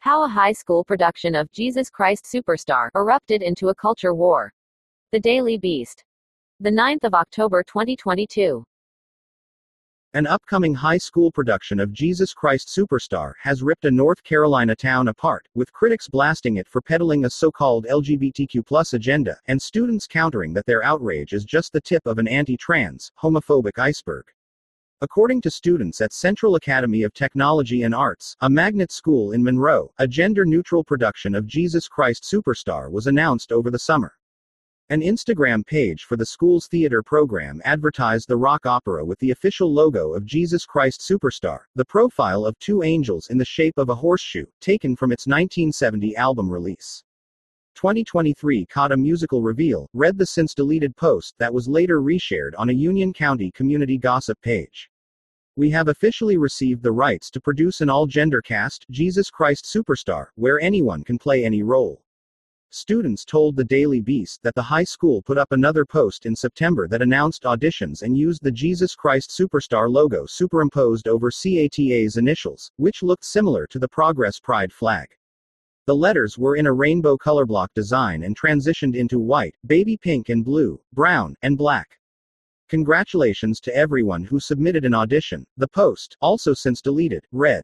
How a high school production of Jesus Christ Superstar erupted into a culture war. The Daily Beast. The 9th of October 2022. An upcoming high school production of Jesus Christ Superstar has ripped a North Carolina town apart, with critics blasting it for peddling a so called LGBTQ agenda, and students countering that their outrage is just the tip of an anti trans, homophobic iceberg. According to students at Central Academy of Technology and Arts, a magnet school in Monroe, a gender neutral production of Jesus Christ Superstar was announced over the summer. An Instagram page for the school's theater program advertised the rock opera with the official logo of Jesus Christ Superstar, the profile of two angels in the shape of a horseshoe, taken from its 1970 album release. 2023 CATA musical reveal, read the since deleted post that was later reshared on a Union County community gossip page. We have officially received the rights to produce an all gender cast, Jesus Christ Superstar, where anyone can play any role. Students told the Daily Beast that the high school put up another post in September that announced auditions and used the Jesus Christ Superstar logo superimposed over CATA's initials, which looked similar to the Progress Pride flag. The letters were in a rainbow colorblock design and transitioned into white, baby pink and blue, brown, and black. Congratulations to everyone who submitted an audition. The post, also since deleted, read.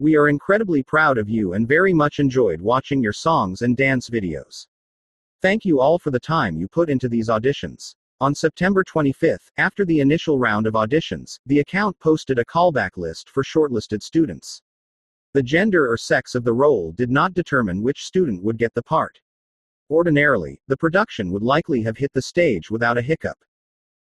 We are incredibly proud of you and very much enjoyed watching your songs and dance videos. Thank you all for the time you put into these auditions. On September 25, after the initial round of auditions, the account posted a callback list for shortlisted students. The gender or sex of the role did not determine which student would get the part. Ordinarily, the production would likely have hit the stage without a hiccup.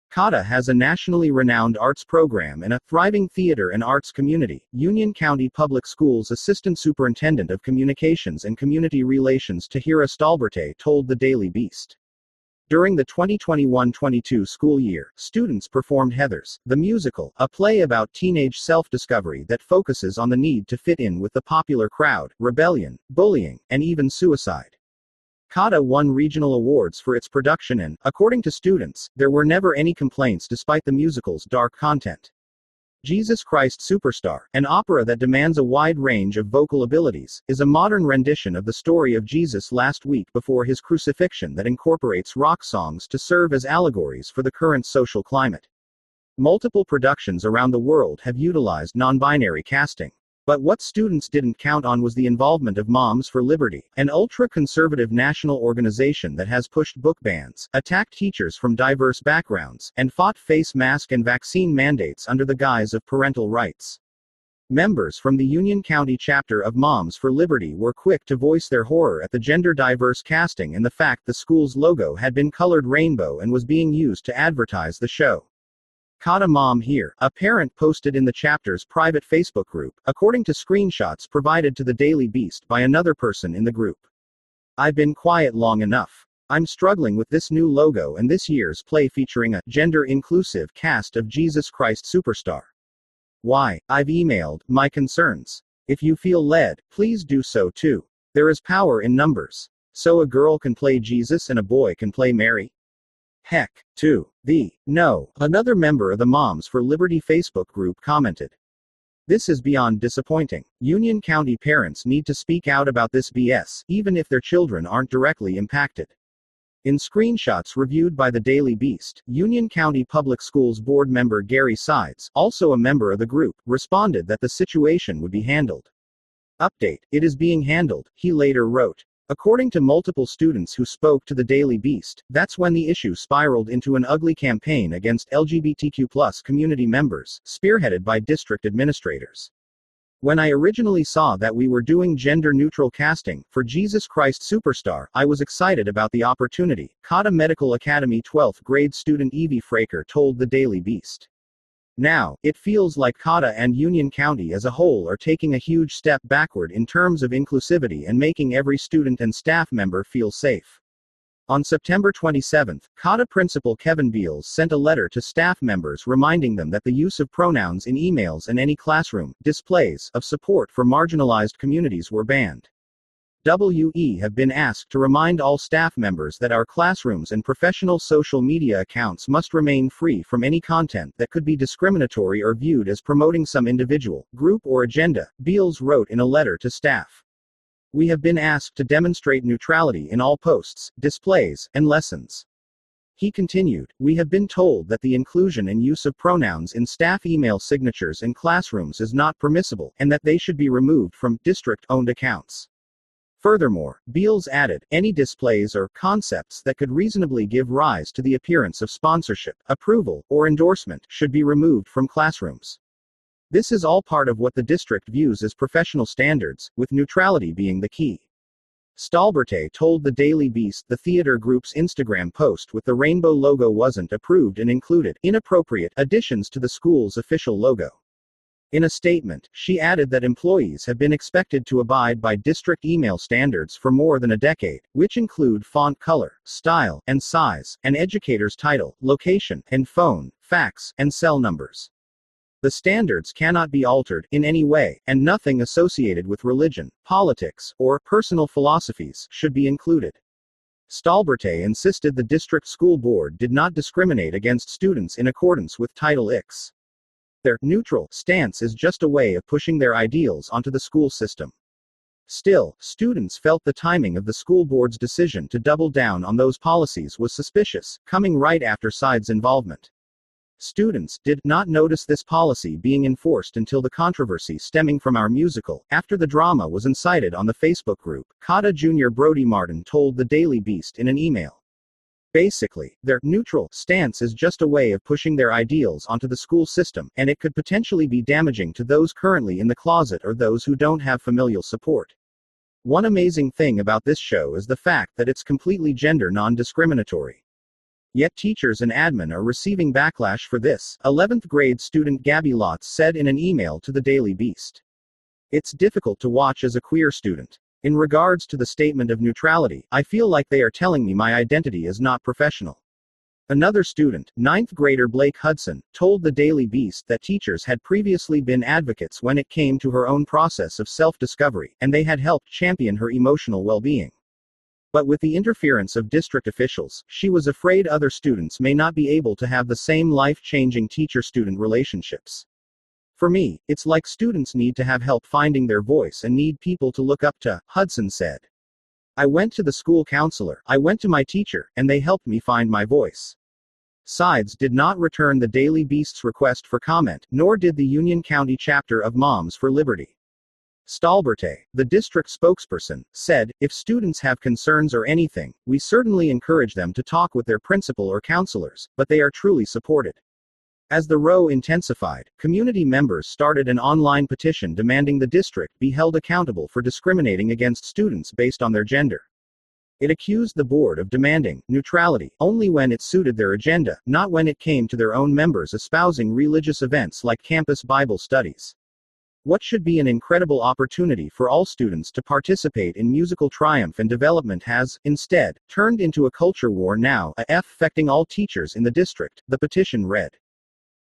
CATA has a nationally renowned arts program and a thriving theater and arts community. Union County Public Schools Assistant Superintendent of Communications and Community Relations Tahira Stalberte told the Daily Beast. During the 2021 22 school year, students performed Heathers, the musical, a play about teenage self discovery that focuses on the need to fit in with the popular crowd, rebellion, bullying, and even suicide. CATA won regional awards for its production, and, according to students, there were never any complaints despite the musical's dark content. Jesus Christ Superstar, an opera that demands a wide range of vocal abilities, is a modern rendition of the story of Jesus last week before his crucifixion that incorporates rock songs to serve as allegories for the current social climate. Multiple productions around the world have utilized non binary casting. But what students didn't count on was the involvement of Moms for Liberty, an ultra conservative national organization that has pushed book bans, attacked teachers from diverse backgrounds, and fought face mask and vaccine mandates under the guise of parental rights. Members from the Union County chapter of Moms for Liberty were quick to voice their horror at the gender diverse casting and the fact the school's logo had been colored rainbow and was being used to advertise the show. CATA Mom Here, a parent posted in the chapter's private Facebook group, according to screenshots provided to the Daily Beast by another person in the group. I've been quiet long enough. I'm struggling with this new logo and this year's play featuring a gender inclusive cast of Jesus Christ Superstar. Why, I've emailed my concerns. If you feel led, please do so too. There is power in numbers. So a girl can play Jesus and a boy can play Mary? Heck, too. The no, another member of the Moms for Liberty Facebook group commented. This is beyond disappointing. Union County parents need to speak out about this BS, even if their children aren't directly impacted. In screenshots reviewed by the Daily Beast, Union County Public Schools board member Gary Sides, also a member of the group, responded that the situation would be handled. Update It is being handled, he later wrote. According to multiple students who spoke to the Daily Beast, that's when the issue spiraled into an ugly campaign against LGBTQ community members, spearheaded by district administrators. When I originally saw that we were doing gender neutral casting for Jesus Christ Superstar, I was excited about the opportunity, CATA Medical Academy 12th grade student Evie Fraker told the Daily Beast. Now, it feels like CATA and Union County as a whole are taking a huge step backward in terms of inclusivity and making every student and staff member feel safe. On September 27, CATA principal Kevin Beals sent a letter to staff members reminding them that the use of pronouns in emails and any classroom displays of support for marginalized communities were banned. WE have been asked to remind all staff members that our classrooms and professional social media accounts must remain free from any content that could be discriminatory or viewed as promoting some individual, group, or agenda, Beals wrote in a letter to staff. We have been asked to demonstrate neutrality in all posts, displays, and lessons. He continued, We have been told that the inclusion and use of pronouns in staff email signatures in classrooms is not permissible, and that they should be removed from district owned accounts. Furthermore, Beals added, any displays or concepts that could reasonably give rise to the appearance of sponsorship, approval, or endorsement should be removed from classrooms. This is all part of what the district views as professional standards, with neutrality being the key. Stalberte told the Daily Beast the theater group's Instagram post with the rainbow logo wasn't approved and included inappropriate additions to the school's official logo. In a statement, she added that employees have been expected to abide by district email standards for more than a decade, which include font color, style, and size, and educator's title, location, and phone, fax, and cell numbers. The standards cannot be altered in any way, and nothing associated with religion, politics, or personal philosophies should be included. Stalberte insisted the district school board did not discriminate against students in accordance with Title X. Their neutral stance is just a way of pushing their ideals onto the school system. Still, students felt the timing of the school board's decision to double down on those policies was suspicious, coming right after Sides' involvement. Students did not notice this policy being enforced until the controversy stemming from our musical, after the drama was incited on the Facebook group. CATA Jr. Brody Martin told the Daily Beast in an email. Basically, their neutral stance is just a way of pushing their ideals onto the school system, and it could potentially be damaging to those currently in the closet or those who don't have familial support. One amazing thing about this show is the fact that it's completely gender non discriminatory. Yet teachers and admin are receiving backlash for this, 11th grade student Gabby Lotz said in an email to the Daily Beast. It's difficult to watch as a queer student. In regards to the statement of neutrality, I feel like they are telling me my identity is not professional. Another student, ninth grader Blake Hudson, told the Daily Beast that teachers had previously been advocates when it came to her own process of self discovery, and they had helped champion her emotional well being. But with the interference of district officials, she was afraid other students may not be able to have the same life changing teacher student relationships. For me, it's like students need to have help finding their voice and need people to look up to, Hudson said. I went to the school counselor, I went to my teacher, and they helped me find my voice. Sides did not return the Daily Beast's request for comment, nor did the Union County chapter of Moms for Liberty. Stalberte, the district spokesperson, said, If students have concerns or anything, we certainly encourage them to talk with their principal or counselors, but they are truly supported. As the row intensified, community members started an online petition demanding the district be held accountable for discriminating against students based on their gender. It accused the board of demanding neutrality only when it suited their agenda, not when it came to their own members espousing religious events like campus Bible studies. What should be an incredible opportunity for all students to participate in musical triumph and development has, instead, turned into a culture war now, affecting all teachers in the district, the petition read.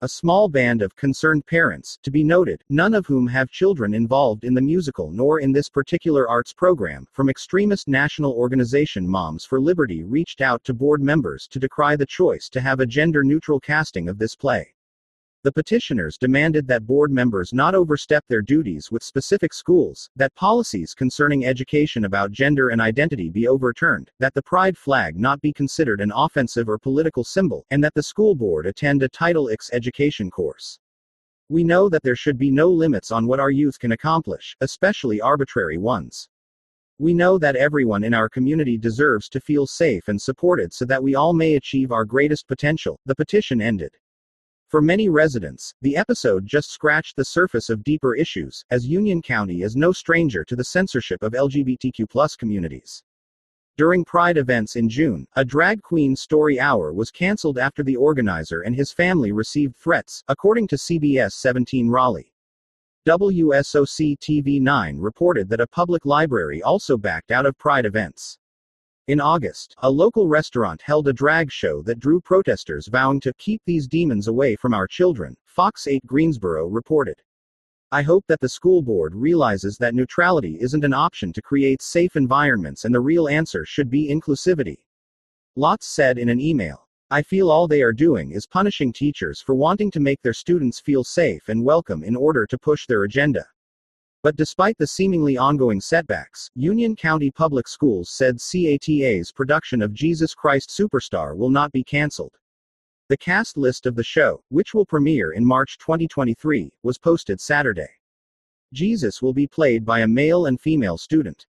A small band of concerned parents, to be noted, none of whom have children involved in the musical nor in this particular arts program, from extremist national organization Moms for Liberty reached out to board members to decry the choice to have a gender neutral casting of this play. The petitioners demanded that board members not overstep their duties with specific schools, that policies concerning education about gender and identity be overturned, that the pride flag not be considered an offensive or political symbol, and that the school board attend a Title X education course. We know that there should be no limits on what our youth can accomplish, especially arbitrary ones. We know that everyone in our community deserves to feel safe and supported so that we all may achieve our greatest potential, the petition ended. For many residents, the episode just scratched the surface of deeper issues, as Union County is no stranger to the censorship of LGBTQ communities. During Pride events in June, a drag queen story hour was canceled after the organizer and his family received threats, according to CBS 17 Raleigh. WSOC TV 9 reported that a public library also backed out of Pride events. In August, a local restaurant held a drag show that drew protesters vowing to keep these demons away from our children, Fox 8 Greensboro reported. I hope that the school board realizes that neutrality isn't an option to create safe environments and the real answer should be inclusivity. Lotz said in an email. I feel all they are doing is punishing teachers for wanting to make their students feel safe and welcome in order to push their agenda. But despite the seemingly ongoing setbacks, Union County Public Schools said CATA's production of Jesus Christ Superstar will not be canceled. The cast list of the show, which will premiere in March 2023, was posted Saturday. Jesus will be played by a male and female student.